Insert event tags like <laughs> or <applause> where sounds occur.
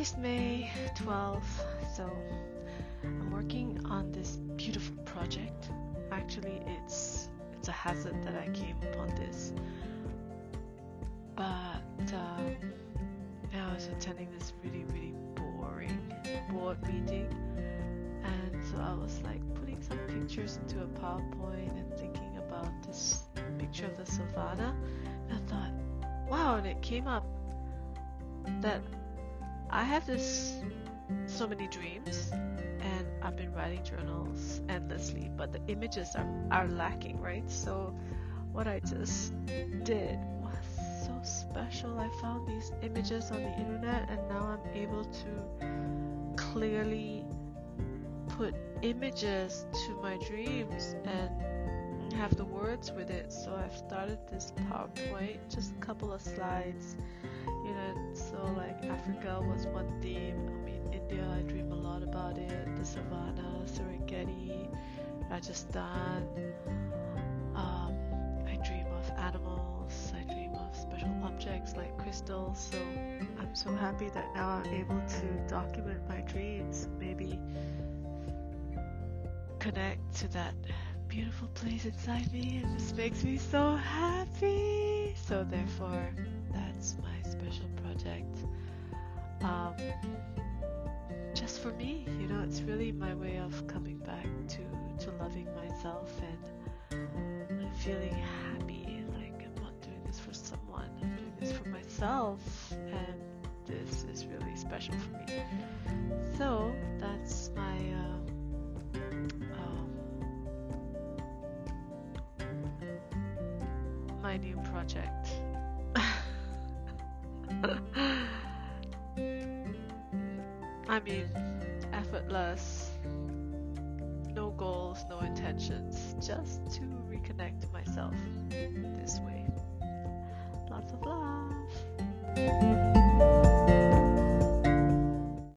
is May 12th, so I'm working on this beautiful project. Actually, it's it's a hazard that I came upon this, but um, I was attending this really really boring board meeting, and so I was like putting some pictures into a PowerPoint and thinking about this picture of the savannah. And I thought, wow, and it came up that I have this so many dreams and I've been writing journals endlessly, but the images are, are lacking, right? So what I just did was so special. I found these images on the internet and now I'm able to clearly put images to my dreams and have the words with it. So I've started this PowerPoint, just a couple of slides you know so like africa was one theme. I mean india i dream a lot about it. The savannah serengeti rajasthan. Um, i dream of animals. I dream of special objects like crystals. So i'm so happy that now i'm able to document my dreams maybe connect to that beautiful place inside me and this makes me so happy so therefore that's my special project. Um, just for me, you know, it's really my way of coming back to, to loving myself and feeling happy. Like I'm not doing this for someone, I'm doing this for myself, and this is really special for my new project. <laughs> I mean, effortless, no goals, no intentions, just to reconnect myself this way. Lots of love.